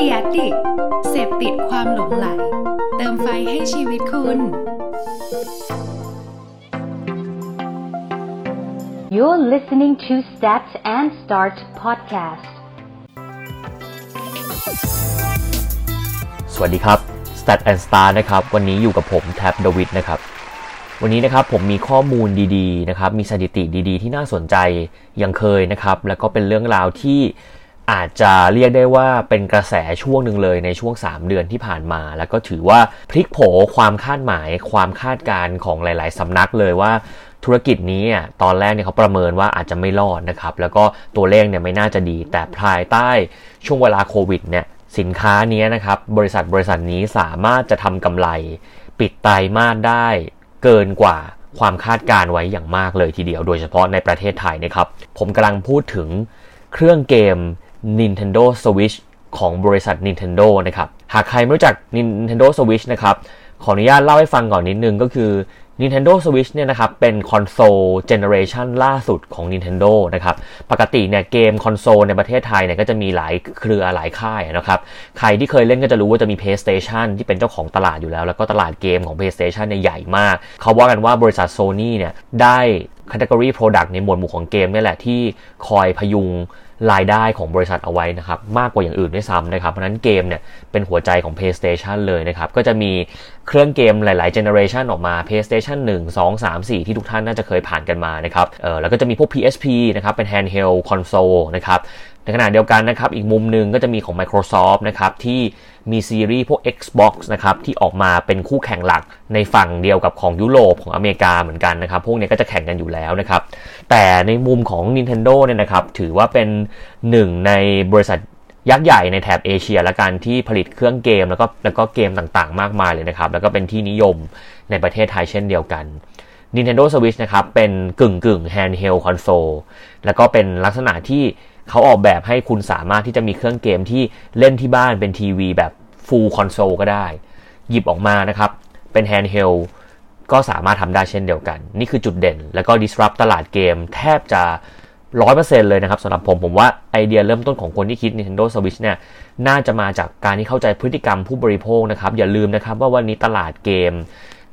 ดียดิเสพติดความหลงไหล เติมไฟให้ชีวิตคุณ You're listening to Stat and Start podcast. สวัสดีครับ Stat and Star นะครับ วันนี้อยู่กับผมแท็บดวิดนะครับ วันนี้นะครับผมมีข้อมูลดีๆนะครับ มีสถิติดีๆ ที่น่าสนใจยังเคยนะครับ แล้วก็เป็นเรื่องราวที่ อาจจะเรียกได้ว่าเป็นกระแสช่วงหนึ่งเลยในช่วง 3 เดือนที่ผ่านมา แล้วก็ถือว่าพลิกโผความคาดหมาย ความคาดการณ์ของหลาย ๆ สำนักเลยว่าธุรกิจนี้ตอนแรกเนี่ยเขาประเมินว่าอาจจะไม่รอดนะครับ แล้วก็ตัวเลขเนี่ยไม่น่าจะดี แต่ภายใต้ช่วงเวลาโควิดเนี่ยสินค้านี้นะครับบริษัทบริษัทนี้สามารถจะทำกำไร ปิดไตรมาสได้เกินกว่าความคาดการไว้อย่างมากเลยทีเดียว โดยเฉพาะในประเทศไทยนะครับ ผมกำลังพูดถึงเครื่องเกม Nintendo Switch ของบริษัท Nintendo นะครับ หากใครไม่รู้จัก Nintendo Switch นะครับ ขออนุญาตเล่าให้ฟังก่อนนิดนึงก็คือ Nintendo Switch เนี่ยนะครับเป็นคอนโซลเจเนอเรชันล่าสุดของ Nintendo นะครับปกติเนี่ยเกมคอนโซลในประเทศไทยเนี่ยก็จะมีหลายเครือหลายค่ายนะครับใครที่เคยเล่นก็จะรู้ว่าจะมี PlayStation ที่เป็นเจ้าของตลาดอยู่แล้ว แล้วก็ตลาดเกมของ PlayStation เนี่ยใหญ่มาก เขาว่ากันว่าบริษัท Sony เนี่ยได้ Category Product ในหมวดหมู่ของเกมนี่แหละที่คอยพยุง รายได้ของบริษัทเอาไว้นะครับมากกว่าอย่างอื่นด้วยซ้ำนะครับเพราะนั้นเกมเนี่ยเป็นหัวใจของ PlayStation เลยนะครับก็จะมีเครื่องเกมหลาย ๆ generation ออกมา PlayStation 1 2 3 4 ที่ทุกท่านน่าจะเคยผ่านกันมานะครับเออแล้วก็จะมีพวก PSP นะครับเป็น handheld console นะครับ ขณะเดียวกันนะครับ อีกมุมหนึ่งก็จะมีของ Microsoft นะครับที่มีซีรีส์พวก Xbox นะครับที่ออกมาเป็นคู่แข่งหลักในฝั่งเดียวกับของยุโรปของอเมริกาเหมือนกันนะครับ พวกนี้ก็จะแข่งกันอยู่แล้วนะครับ แต่ในมุมของ Nintendo เนี่ยนะครับ ถือว่าเป็นหนึ่งในบริษัทยักษ์ใหญ่ในแถบเอเชียและการที่ผลิตเครื่องเกมแล้วก็แล้วก็เกมต่างๆ มากมายเลยนะครับ แล้วก็เป็นที่นิยมในประเทศไทยเช่นเดียวกัน Nintendo Switch นะครับเป็นกึ่งกึ่ง handheld console แล้วก็เป็นลักษณะที่ เขาออกแบบให้คุณสามารถที่จะมีเครื่องเกมที่เล่นที่บ้านเป็นทีวีแบบ full console ก็ได้ หยิบออกมานะครับ เป็น handheld ก็สามารถทำได้เช่นเดียวกัน นี่คือจุดเด่น แล้วก็ disrupt ตลาดเกมแทบจะร้อยเปอร์เซ็นต์เลยนะครับสำหรับผม ผมว่าไอเดียเริ่มต้นของคนที่คิด Nintendo Switch เนี่ยน่าจะมาจากการที่เข้าใจพฤติกรรมผู้บริโภคนะครับ อย่าลืมนะครับว่าวันนี้ตลาดเกม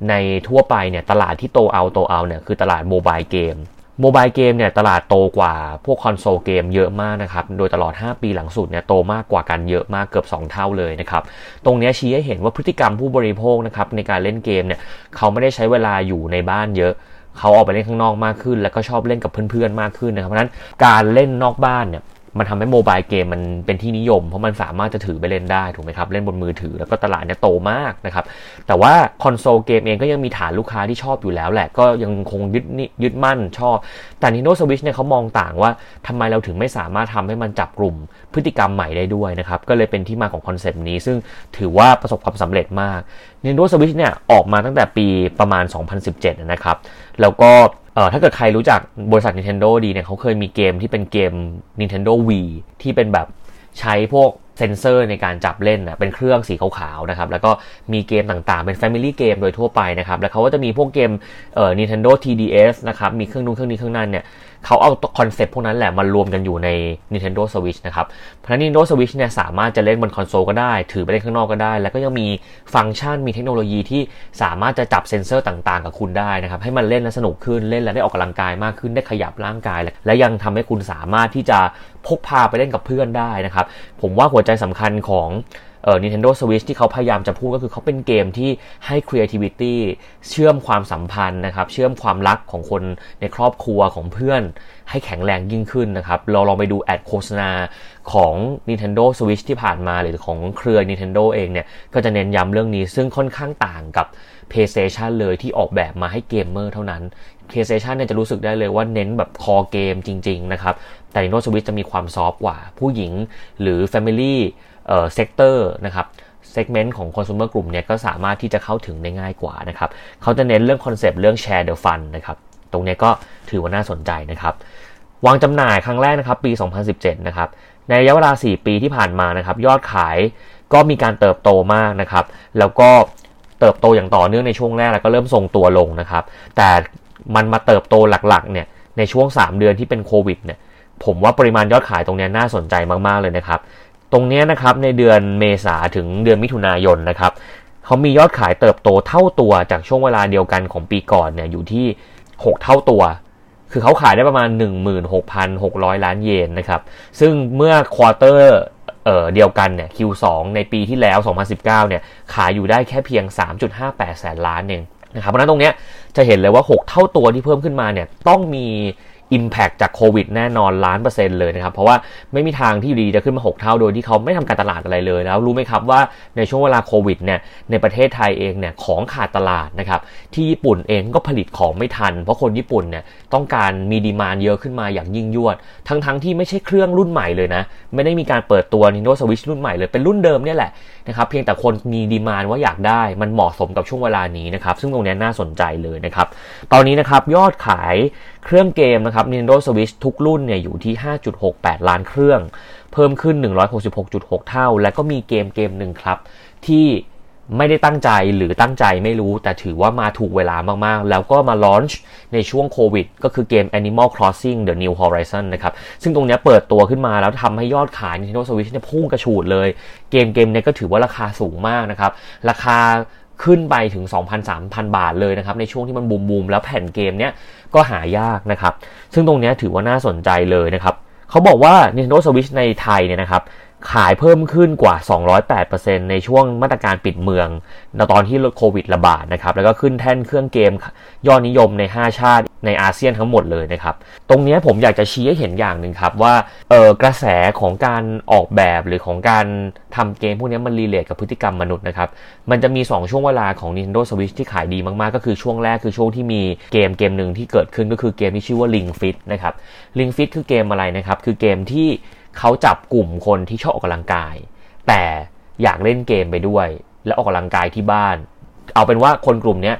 ในทั่วไปเนี่ยตลาดที่โตเอาโตเอาเนี่ยคือตลาดโมบายเกม โมบายเกมเนี่ยตลาดโตกว่าพวกคอนโซลเกมเยอะมากนะครับ โดยตลอด 5 ปีหลังสุดเนี่ยโตมากกว่ากันเยอะมากเกือบ 2 เท่าเลยนะครับ ตรงนี้ชี้ให้เห็นว่าพฤติกรรมผู้บริโภคนะครับในการเล่นเกมเนี่ยเขาไม่ได้ใช้เวลาอยู่ในบ้านเยอะ เขาออกไปเล่นข้างนอกมากขึ้น แล้วก็ชอบเล่นกับเพื่อนๆมากขึ้นนะครับ เพราะนั้นการเล่นนอกบ้านเนี่ย มันทำให้โมบายเกมมันเป็นที่นิยม เพราะมันสามารถจะถือไปเล่นได้ถูกไหมครับ เล่นบนมือถือแล้วก็ตลาดเนี่ยโตมากนะครับ แต่ว่าคอนโซลเกมเองก็ยังมีฐานลูกค้าที่ชอบอยู่แล้วแหละ ก็ยังคงยึดยึดมั่นชอบ แต่ Nintendo Switch เนี่ยเขามองต่างว่าทำไมเราถึงไม่สามารถทำให้มันจับกลุ่มพฤติกรรมใหม่ได้ด้วยนะครับ ก็เลยเป็นที่มาของคอนเซปต์นี้ ซึ่งถือว่าประสบความสำเร็จมาก Nintendo Switch เนี่ยออกมาตั้งแต่ปีประมาณ 2017 นะครับ แล้วก็ เอ่อถ้าเกิดใครรู้จักบริษัท Nintendo ดีเนี่ยเขาเคยมีเกมที่เป็นเกม Nintendo Wii ที่เป็นแบบใช้พวก เซนเซอร์ในการจับเล่นนะเป็นเครื่องสีขาวๆนะครับแล้วก็มีเกมต่างๆ เป็น Family เกมโดยทั่วไปนะครับแล้วเขาก็จะมีพวกเกมเอ่อ Nintendo 3DS นะครับมีเครื่องนู้นเครื่องนี้เครื่องนั้นเนี่ยเขาเอาคอนเซปต์พวกนั้นแหละมารวมกันอยู่ใน Nintendo Switch นะครับเพราะฉะนั้น Nintendo Switch เนี่ยสามารถจะเล่นบนคอนโซลก็ได้ ถือไปเล่นข้างนอกก็ได้ แล้วก็ยังมีฟังก์ชันมีเทคโนโลยีที่สามารถจะจับเซนเซอร์ต่างๆ กับคุณได้นะครับให้มันเล่นแล้วสนุกขึ้นเล่นแล้วได้ออกกำลังกายมากขึ้นได้ขยับร่างกาย และยังทำให้คุณสามารถที่จะพกพาไปเล่นกับเพื่อนได้นะครับผมว่าหัวใจสำคัญของเอ่อ Nintendo Switch ที่เขาพยายามจะพูดก็คือเขาเป็นเกมที่ให้ creativity เชื่อมความสัมพันธ์นะครับ เชื่อมความรักของคนในครอบครัวของเพื่อน ให้แข็งแรงยิ่งขึ้นนะครับ เราลองไปดูแอดโฆษณาของ Nintendo Switch ที่ผ่านมาหรือของเครือ Nintendo เองเนี่ย ก็จะเน้นย้ำเรื่องนี้ซึ่งค่อนข้างต่างกับ PlayStation เลยที่ออกแบบมาให้เกมเมอร์เท่านั้น PlayStation เนี่ยจะรู้สึกได้เลยว่าเน้นแบบคอเกมจริง ๆ นะครับ แต่ Nintendo Switch จะมีความ soft กว่าผู้หญิงหรือ Family เอ่อเซกเตอร์นะครับเซกเมนต์ของคอน sumer กลุ่มเนี่ยก็สามารถที่จะเข้าถึงได้ง่ายกว่านะครับเขาจะเน้นเรื่องคอนเซปต์เรื่อง share the fun นะครับ ตรงนี้ก็ถือว่าน่าสนใจนะครับ วางจำหน่ายครั้งแรกนะครับปี 2017 นะครับ ในระยะเวลา 4 ปีที่ผ่านมานะครับ ยอดขายก็มีการเติบโตมากนะครับ แล้วก็เติบโตอย่างต่อเนื่องในช่วงแรกแล้วก็เริ่มทรงตัวลงนะครับ แต่ มันมาเติบโตหลักๆเนี่ยในช่วง 3 เดือนที่เป็นโควิดเนี่ยผมว่าปริมาณยอดขายตรงนี้น่าสนใจมากๆเลยนะครับ ตรงนี้นะครับในเดือนเมษาถึงเดือนมิถุนายนนะครับเขามียอดขายเติบโตเท่าตัวจากช่วงเวลาเดียวกันของปีก่อนเนี่ยอยู่ที่ 6 เท่าตัว คือเขาขายได้ประมาณ 16,600 ล้านเยนนะครับ ซึ่งเมื่อควอเตอร์เดียวกันเนี่ย Q2 ในปีที่แล้ว 2019 เนี่ย ขายอยู่ได้แค่เพียง 3.58 แสนล้านเอง นะครับเพราะนั้นตรงนี้จะเห็นเลยว่า 6 เท่าตัวที่เพิ่มขึ้นมาเนี่ยต้องมี Impact จากโควิดแน่นอนล้านเปอร์เซ็นต์เลยนะครับ เพราะว่าไม่มีทางที่ดีจะขึ้นมา 6 เท่าโดยที่เขาไม่ทำการตลาดอะไรเลย แล้วรู้ไหมครับว่าในช่วงเวลาโควิดเนี่ยในประเทศไทยเองเนี่ยของขาดตลาดนะครับ ที่ญี่ปุ่นเองก็ผลิตของไม่ทัน เพราะคนญี่ปุ่นเนี่ยต้องการมี demand เยอะขึ้นมาอย่างยิ่งยวด ทั้งๆทที่ไม่ใช่เครื่องรุ่นใหม่เลยนะไม่ได้มีการเปิดตัว Nintendo Switch รุ่นใหม่เลยเป็นรุ่นเดิมเนี่ยแหละนะครับเพียงแต่คนมีดีมานว่าอยากได้มันเหมาะสมกับช่วงเวลานี้นะครับซึ่งตรงนี้น่าสนใจเลยนะครับตอนนี้นะครับยอดขายเครื่องเกมนะครับ Nintendo Switch ทุกรุ่นเนี่ยอยู่ที่ 5.68 ล้านเครื่อง เพิ่มขึ้น 166.6 เท่า และก็มีเกมเกมหนึ่งครับ ที่ไม่ได้ตั้งใจหรือตั้งใจไม่รู้ แต่ถือว่ามาถูกเวลามากๆ แล้วก็มาลอนช์ในช่วงโควิด ก็คือเกม Animal Crossing The New Horizon นะครับ ซึ่งตรงนี้เปิดตัวขึ้นมาแล้วทำให้ยอดขาย Nintendo Switch เนี่ยพุ่งกระฉูดเลย เกมเกมนี้ก็ถือว่าราคาสูงมากนะครับ ราคา ขึ้นไปถึง 2,000-3,000 บาทเลยนะครับ ในช่วงที่มันบูมบูมแล้วแผ่นเกมเนี้ยก็หายากนะครับ ซึ่งตรงนี้ถือว่าน่าสนใจเลยนะครับเขาบอกว่า Nintendo Switch ในไทยเนี่ยนะครับขายเพิ่มขึ้นกว่า 208%ในช่วงมาตรการปิดเมืองในตอนที่โควิดระบาดนะครับ แล้วก็ขึ้นแท่นเครื่องเกมยอดนิยมใน 5 ชาติ ในอาเซียนทั้งหมดเลยนะครับ ตรงนี้ผมอยากจะชี้ให้เห็นอย่างหนึ่งครับว่าเออกระแสของการออกแบบหรือของการทำเกมพวกนี้มันรีเลทกับพฤติกรรมมนุษย์นะครับ มันจะมี 2 ช่วงเวลาของ Nintendo Switch ที่ขายดีมาก ๆ ก็คือช่วงแรกคือช่วงที่มีเกมเกมหนึ่งที่เกิดขึ้นก็คือเกมที่ชื่อว่า Ring Fit นะครับ Ring Fit คือเกมอะไรนะครับ คือเกมที่เขาจับกลุ่มคนที่ชอบออกกำลังกาย แต่อยากเล่นเกมไปด้วย และออกกำลังกายที่บ้าน เอาเป็นว่าคนกลุ่มนี้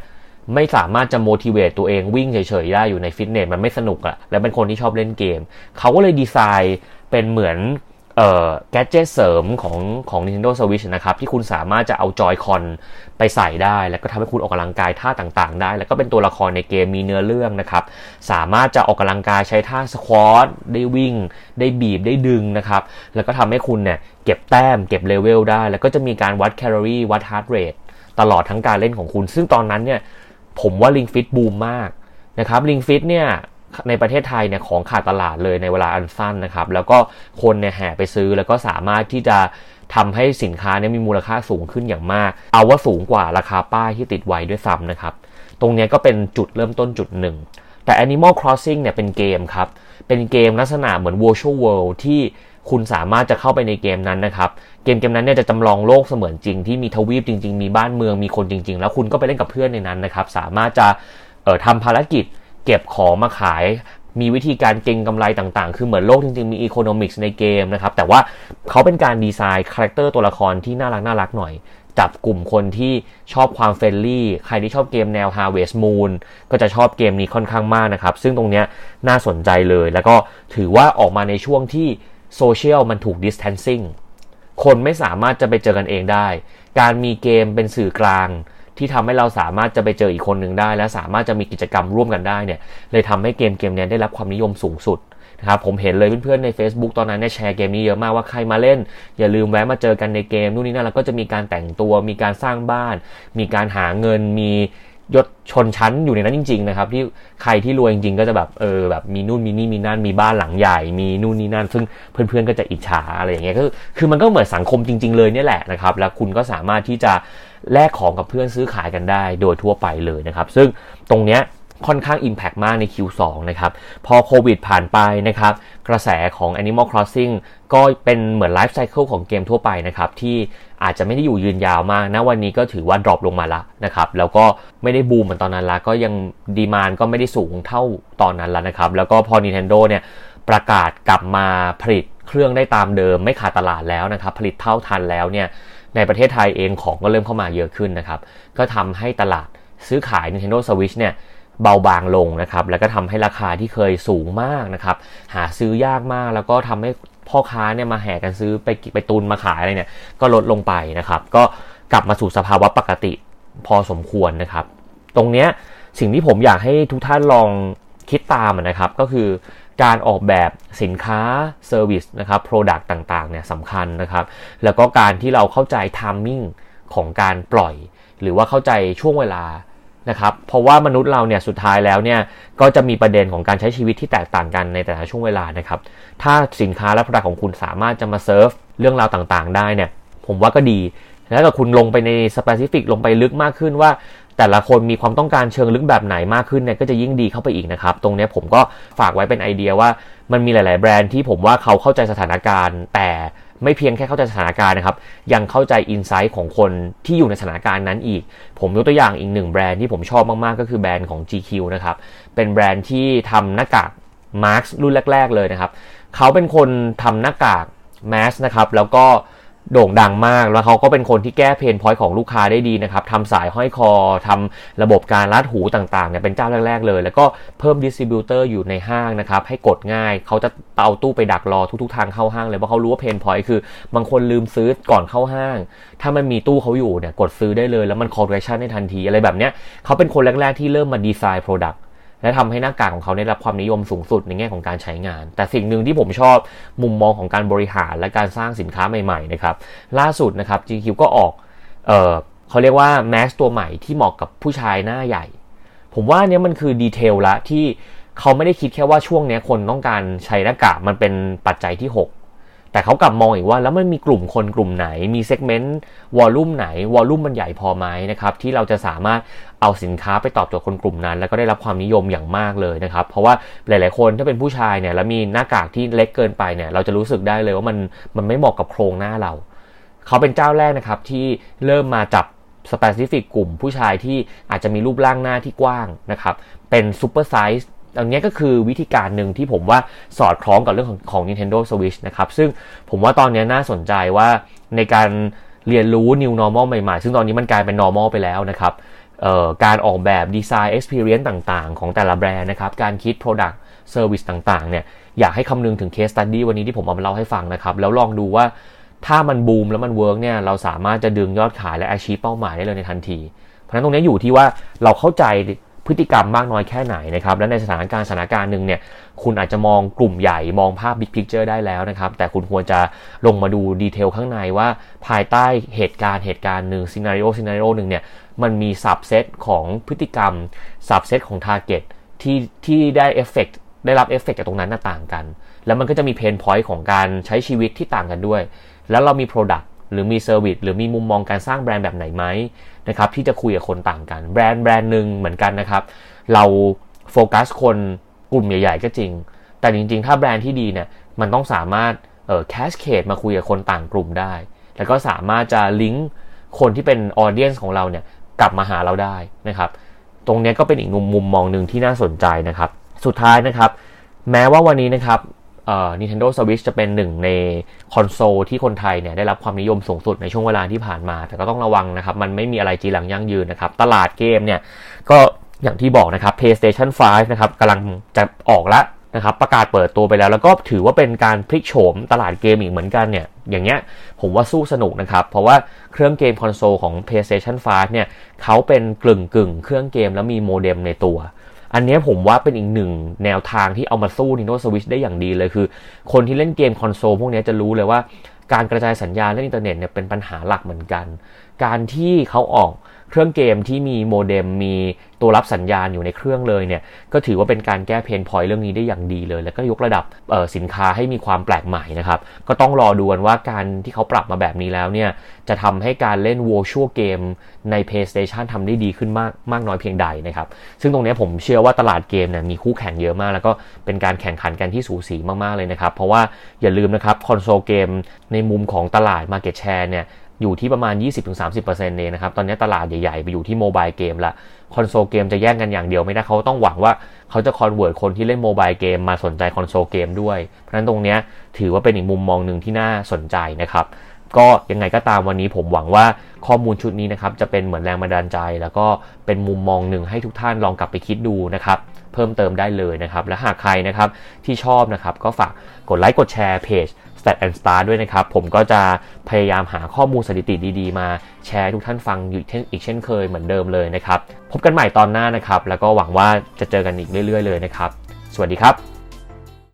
ไม่สามารถจะ motivate ตัวเองวิ่งเฉยๆได้อยู่ในฟิตเนสมันไม่สนุกอะและเป็นคนที่ชอบเล่นเกม เขาก็เลยดีไซน์เป็นเหมือนเอ่อแกจิตเสริมของของ Nintendo Switch นะครับ ที่คุณสามารถจะเอาจอยคอนไปใส่ได้ แล้วก็ทำให้คุณออกกำลังกายท่าต่างๆ ได้ แล้วก็เป็นตัวละครในเกมมีเนื้อเรื่องนะครับ สามารถจะออกกำลังกายใช้ท่าสควอตได้วิ่ง ได้บีบได้ดึงนะครับ แล้วก็ทำให้คุณเนี่ยเก็บแต้มเก็บเลเวลได้ แล้วก็จะมีการวัดแคลอรี่วัด heart rate ตลอดทั้งการเล่นของคุณ ซึ่งตอนนั้นเนี่ย ผมว่า Ring Fit บูมมากนะครับ Ring Fit เนี่ยในประเทศไทยเนี่ยของขาดตลาดเลยในเวลาอันสั้นนะครับ แล้วก็คนเนี่ยแห่ไปซื้อแล้วก็สามารถที่จะทำให้สินค้าเนี่ยมีมูลค่าสูงขึ้นอย่างมาก เอาว่าสูงกว่าราคาป้ายที่ติดไว้ด้วยซ้ำนะครับ ตรงนี้ก็เป็นจุดเริ่มต้นจุดหนึ่ง แต่ Animal Crossing เนี่ยเป็นเกมครับ เป็นเกมลักษณะเหมือน virtual world ที่ คุณสามารถจะเข้าไปในเกมนั้นนะครับ เกมเกมนั้นเนี่ยจะจำลองโลกเสมือนจริงที่มีทวีปจริง ๆ มีบ้านเมืองมีคนจริง ๆ แล้วคุณก็ไปเล่นกับเพื่อนในนั้นนะครับ สามารถจะเอ่อทำภารกิจเก็บของมาขายมีวิธีการเก็งกำไรต่างๆ คือเหมือนโลกจริงๆ มี economics ในเกมนะครับ แต่ว่าเขาเป็นการ design character ตัวละครที่น่ารักน่ารักหน่อย จับกลุ่มคนที่ชอบความ friendly ใครที่ชอบเกมแนว Harvest Moon ก็จะชอบเกมนี้ค่อนข้างมากนะครับ ซึ่งตรงนี้น่าสนใจเลย แล้วก็ถือว่าออกมาในช่วงที่ โซเชียลมันถูก distancing คนไม่สามารถจะไปเจอกันเองได้ การมีเกมเป็นสื่อกลาง ที่ทำให้เราสามารถจะไปเจออีกคนหนึ่งได้ และสามารถจะมีกิจกรรมร่วมกันได้เนี่ย เลยทำให้เกมเกมนี้ได้รับความนิยมสูงสุดนะครับผมเห็นเลยเพื่อนๆใน Facebook ตอนนั้นเนี่ยแชร์เกมนี้เยอะมากว่าใครมาเล่น อย่าลืมแวะมาเจอกันในเกมนู่นนี่นั่นแล้วก็จะมีการแต่งตัวมีการสร้างบ้าน มีการหาเงินมี ยศชนชั้นอยู่ในนั้นจริง ๆ นะครับ ที่ใครที่รวยจริง ๆ ก็จะแบบเออแบบมีนู่นมีนี่มีนั่นมีบ้านหลังใหญ่ มีนู่นนี่นั่น ซึ่งเพื่อนๆก็จะอิจฉาอะไรอย่างเงี้ยก็คือมันก็เหมือนสังคมจริง ๆ เลยเนี่ยแหละนะครับ แล้วคุณก็สามารถที่จะแลกของกับเพื่อนซื้อขายกันได้ โดยทั่วไปเลยนะครับ ซึ่งตรงเนี้ย ค่อนข้าง Impact มากใน Q2 นะครับ พอโควิดผ่านไปนะครับ กระแสของ Animal Crossing ก็เป็นเหมือน life cycle ของเกมทั่วไปนะครับ ที่อาจจะไม่ได้อยู่ยืนยาวมากนะวันนี้ก็ถือว่า drop ลงมาละนะครับ แล้วก็ไม่ได้บูมเหมือนตอนนั้นละ ก็ยัง demand ก็ไม่ได้สูงเท่าตอนนั้นแล้วนะครับ แล้วก็พอ Nintendo เนี่ยประกาศกลับมาผลิตเครื่องได้ตามเดิม ไม่ขาดตลาดแล้วนะครับ ผลิตเท่าทันแล้วเนี่ยในประเทศไทยเองของก็เริ่มเข้ามาเยอะขึ้นนะครับ ก็ทำให้ตลาดซื้อขาย Nintendo Switch เนี่ย เบาบางลงนะครับ แล้วก็ทำให้ราคาที่เคยสูงมากนะครับ หาซื้อยากมากแล้วก็ทำให้พ่อค้าเนี่ยมาแห่กันซื้อไปไปตุนมาขายอะไรเนี่ยก็ลดลงไปนะครับ ก็กลับมาสู่สภาวะปกติพอสมควรนะครับ ตรงเนี้ยสิ่งที่ผมอยากให้ทุกท่านลองคิดตามนะครับก็คือการออกแบบสินค้า service นะครับ product ต่างๆเนี่ยสำคัญนะครับ แล้วก็การที่เราเข้าใจ timingของการปล่อย หรือว่าเข้าใจช่วงเวลา นะครับเพราะว่ามนุษย์เราเนี่ยสุดท้ายแล้วเนี่ยก็จะมีประเด็นของการใช้ชีวิตที่แตกต่างกันในแต่ละช่วงเวลานะครับถ้าสินค้าและผลิตของคุณสามารถจะมาเซิร์ฟเรื่องราวต่างๆ ได้เนี่ยผมว่าก็ดีแล้วถ้าคุณลงไปในสเปซิฟิกลงไปลึกมากขึ้นว่า แต่ละคนมีความต้องการเชิงลึกแบบไหนมากขึ้นเนี่ยก็จะยิ่งดีเข้าไปอีกนะครับ ตรงนี้ผมก็ฝากไว้เป็นไอเดียว่ามันมีหลาย ๆ แบรนด์ที่ผมว่าเขาเข้าใจสถานการณ์แต่ ไม่เพียงแค่เข้าใจสถานการณ์นะครับ ยังเข้าใจ insight ของคนที่อยู่ในสถานการณ์นั้นอีก ผมยกตัวอย่างอีกหนึ่งแบรนด์ที่ผมชอบมาก ๆ ก็คือแบรนด์ของ GQ นะครับ เป็นแบรนด์ที่ทำหน้ากากมาร์ครุ่นแรก ๆ เลยนะครับ เขาเป็นคนทำหน้ากากแมสนะครับ แล้วก็ โด่งดังมากแล้วเขาก็เป็นคนที่แก้ pain point ของลูกค้าได้ดีนะครับทำสายห้อยคอทำระบบการรัดหูต่างๆเนี่ยเป็นเจ้าแรก ๆ เลย แล้วก็เพิ่ม distributor อยู่ในห้างนะครับให้กดง่ายเขาจะเอาตู้ไปดักรอทุกๆทางเข้าห้างเลยเพราะเขารู้ว่า pain point คือบางคนลืมซื้อก่อนเข้าห้าง ถ้ามันมีตู้เขาอยู่เนี่ยกดซื้อได้เลย แล้วมันคอร์เรชันได้ทันทีอะไรแบบเนี้ยเขาเป็นคนแรก ๆ ที่เริ่มมา design product และทำให้หน้ากากของเขาได้รับความนิยมสูงสุดในแง่ของการใช้งาน แต่สิ่งหนึ่งที่ผมชอบมุมมองของการบริหารและการสร้างสินค้าใหม่ๆนะครับล่าสุดนะครับ GQ ก็ออกเออเขาเรียกว่าแมสตัวใหม่ที่เหมาะกับผู้ชายหน้าใหญ่ ผมว่าเนี้ยมันคือ detail ละที่เขาไม่ได้คิดแค่ว่าช่วงนี้คนต้องการใช้หน้ากากมันเป็นปัจจัยที่ 6 แต่เขากลับมองอีกว่าแล้วมันมีกลุ่มคนกลุ่มไหน มี segment volume ไหน volume มันใหญ่พอไหมนะครับที่เราจะสามารถเอาสินค้าไปตอบโจทย์คนกลุ่มนั้น แล้วก็ได้รับความนิยมอย่างมากเลยนะครับ เพราะว่าหลาย ๆ คนถ้าเป็นผู้ชายเนี่ยแล้วมีหน้ากากที่เล็กเกินไปเนี่ยเราจะรู้สึกได้เลยว่ามันมันไม่เหมาะกับโครงหน้าเรา เขาเป็นเจ้าแรกนะครับที่เริ่มมาจับ specific กลุ่มผู้ชายที่อาจจะมีรูปร่างหน้าที่กว้างนะครับเป็น super size อันนี้ก็คือวิธีการหนึ่งที่ผมว่าสอดคล้องกับเรื่องของของ Nintendo Switch นะครับ ซึ่งผมว่าตอนนี้น่าสนใจว่าในการเรียนรู้ New Normal ใหม่ๆ ซึ่งตอนนี้มันกลายเป็น normal ไปแล้วนะครับการออกแบบ design experience ต่างๆ ของแต่ละแบรนด์นะครับ การคิด product service ต่างๆ เนี่ย อยากให้คำนึงถึง case study วันนี้ที่ผมเอามาเล่าให้ฟังนะครับ แล้วลองดูว่าถ้ามันบูมแล้วมัน work เนี่ย เราสามารถจะดึงยอดขายและ achieve เป้าหมายได้เลยในทันที เพราะฉะนั้นตรงนี้อยู่ที่ว่าเราเข้าใจ พฤติกรรมมากน้อยแค่ไหนนะครับ และในสถานการณ์สถานการณ์หนึ่งเนี่ยคุณอาจจะมองกลุ่มใหญ่มองภาพ Big Picture ได้แล้วนะครับ แต่คุณควรจะลงมาดู detail ข้างในว่าภายใต้เหตุการณ์เหตุการณ์หนึ่ง scenario scenario หนึ่งเนี่ยมันมี subset ของพฤติกรรม subset ของ target ที่ที่ได้เอฟเฟกได้รับเอฟเฟกจากตรงนั้นต่างกัน แล้วมันก็จะมี pain point ของการใช้ชีวิตที่ต่างกันด้วย แล้วเรามี Product หรือมี service หรือมีมุมมองการสร้างแบรนด์แบบไหนไหมนะครับที่จะคุยกับคนต่างกันแบรนด์แบรนด์หนึ่งเหมือนกันนะครับ เราโฟกัสคนกลุ่มใหญ่ ๆ ก็จริง แต่จริง ๆ ถ้าแบรนด์ที่ดีเนี่ยมันต้องสามารถเอ่อ cascade มาคุยกับคนต่างกลุ่มได้ แล้วก็สามารถจะลิงก์คนที่เป็น audience ของเราเนี่ยกลับมาหาเราได้นะครับ ตรงนี้ก็เป็นอีกมุมมุมมองหนึ่งที่น่าสนใจนะครับ สุดท้ายนะครับ แม้ว่าวันนี้นะครับ Nintendo Switch จะเป็นหนึ่งในคอนโซลที่คนไทยเนี่ยได้รับความนิยมสูงสุดในช่วงเวลาที่ผ่านมา แต่ก็ต้องระวังนะครับ มันไม่มีอะไรจีหลังยั่งยืนนะครับ ตลาดเกมเนี่ยก็อย่างที่บอกนะครับ PlayStation 5 นะครับกำลังจะออกแล้วนะครับประกาศเปิดตัวไปแล้ว แล้วก็ถือว่าเป็นการพลิกโฉมตลาดเกมอีกเหมือนกันเนี่ยอย่างเงี้ยผมว่าสู้สนุกนะครับ เพราะว่าเครื่องเกมคอนโซลของ PlayStation 5 เนี่ยเขาเป็นกลึ่งกึ่งเครื่องเกมแล้วมีโมเด็มในตัว อันนี้ผมว่าเป็นอีกหนึ่งแนวทางที่เอามาสู้ Nintendo Switch ได้อย่างดีเลยคือ คนที่เล่นเกมคอนโซลพวกนี้จะรู้เลยว่าการกระจายสัญญาณเล่นอินเทอร์เน็ตเนี่ยเป็นปัญหาหลักเหมือนกัน การที่เขาออก เครื่องเกมที่มีโมเด็มมีตัวรับสัญญาณอยู่ในเครื่องเลยเนี่ย ก็ถือว่าเป็นการแก้ pain point เรื่องนี้ได้อย่างดีเลย แล้วก็ยกระดับสินค้าให้มีความแปลกใหม่นะครับ ก็ต้องรอดูกันว่าการที่เขาปรับมาแบบนี้แล้วเนี่ย จะทำให้การเล่น virtual เกมใน PlayStation ทำได้ดีขึ้นมากมากน้อยเพียงใดนะครับ ซึ่งตรงนี้ผมเชื่อว่าตลาดเกมเนี่ยมีคู่แข่งเยอะมาก แล้วก็เป็นการแข่งขันกันที่สูสีมากๆเลยนะครับ เพราะว่าอย่าลืมนะครับ console game ในมุมของตลาด Market Share เนี่ย อยู่ที่ประมาณ 20-30%เองนะครับ ตอนนี้ตลาดใหญ่ ๆ ไปอยู่ที่ mobile game ละ console game จะแย่งกันอย่างเดียวไม่ได้เขาต้องหวังว่าเขาจะ convert คนที่เล่น mobile game มาสนใจ console game ด้วย เพราะฉะนั้นตรงนี้ถือว่าเป็นอีกมุมมองหนึ่งที่น่าสนใจนะครับ ก็ยังไงก็ตามวันนี้ผมหวังว่าข้อมูลชุดนี้นะครับจะเป็นเหมือนแรงบันดาลใจ แล้วก็เป็นมุมมองหนึ่งให้ทุกท่านลองกลับไปคิดดูนะครับเพิ่มเติมได้เลยนะครับ และหากใครนะครับที่ชอบนะครับก็ฝากกดไลค์กดแชร์เพจ Stat and Star ด้วยนะครับ ผมก็จะพยายามหาข้อมูลสถิติดีๆ มาแชร์ทุกท่านฟังอยู่อีกเช่นเคยเหมือนเดิมเลยนะครับ พบกันใหม่ตอนหน้านะครับ แล้วก็หวังว่าจะเจอกันอีกเรื่อยๆเลยนะครับ สวัสดีครับ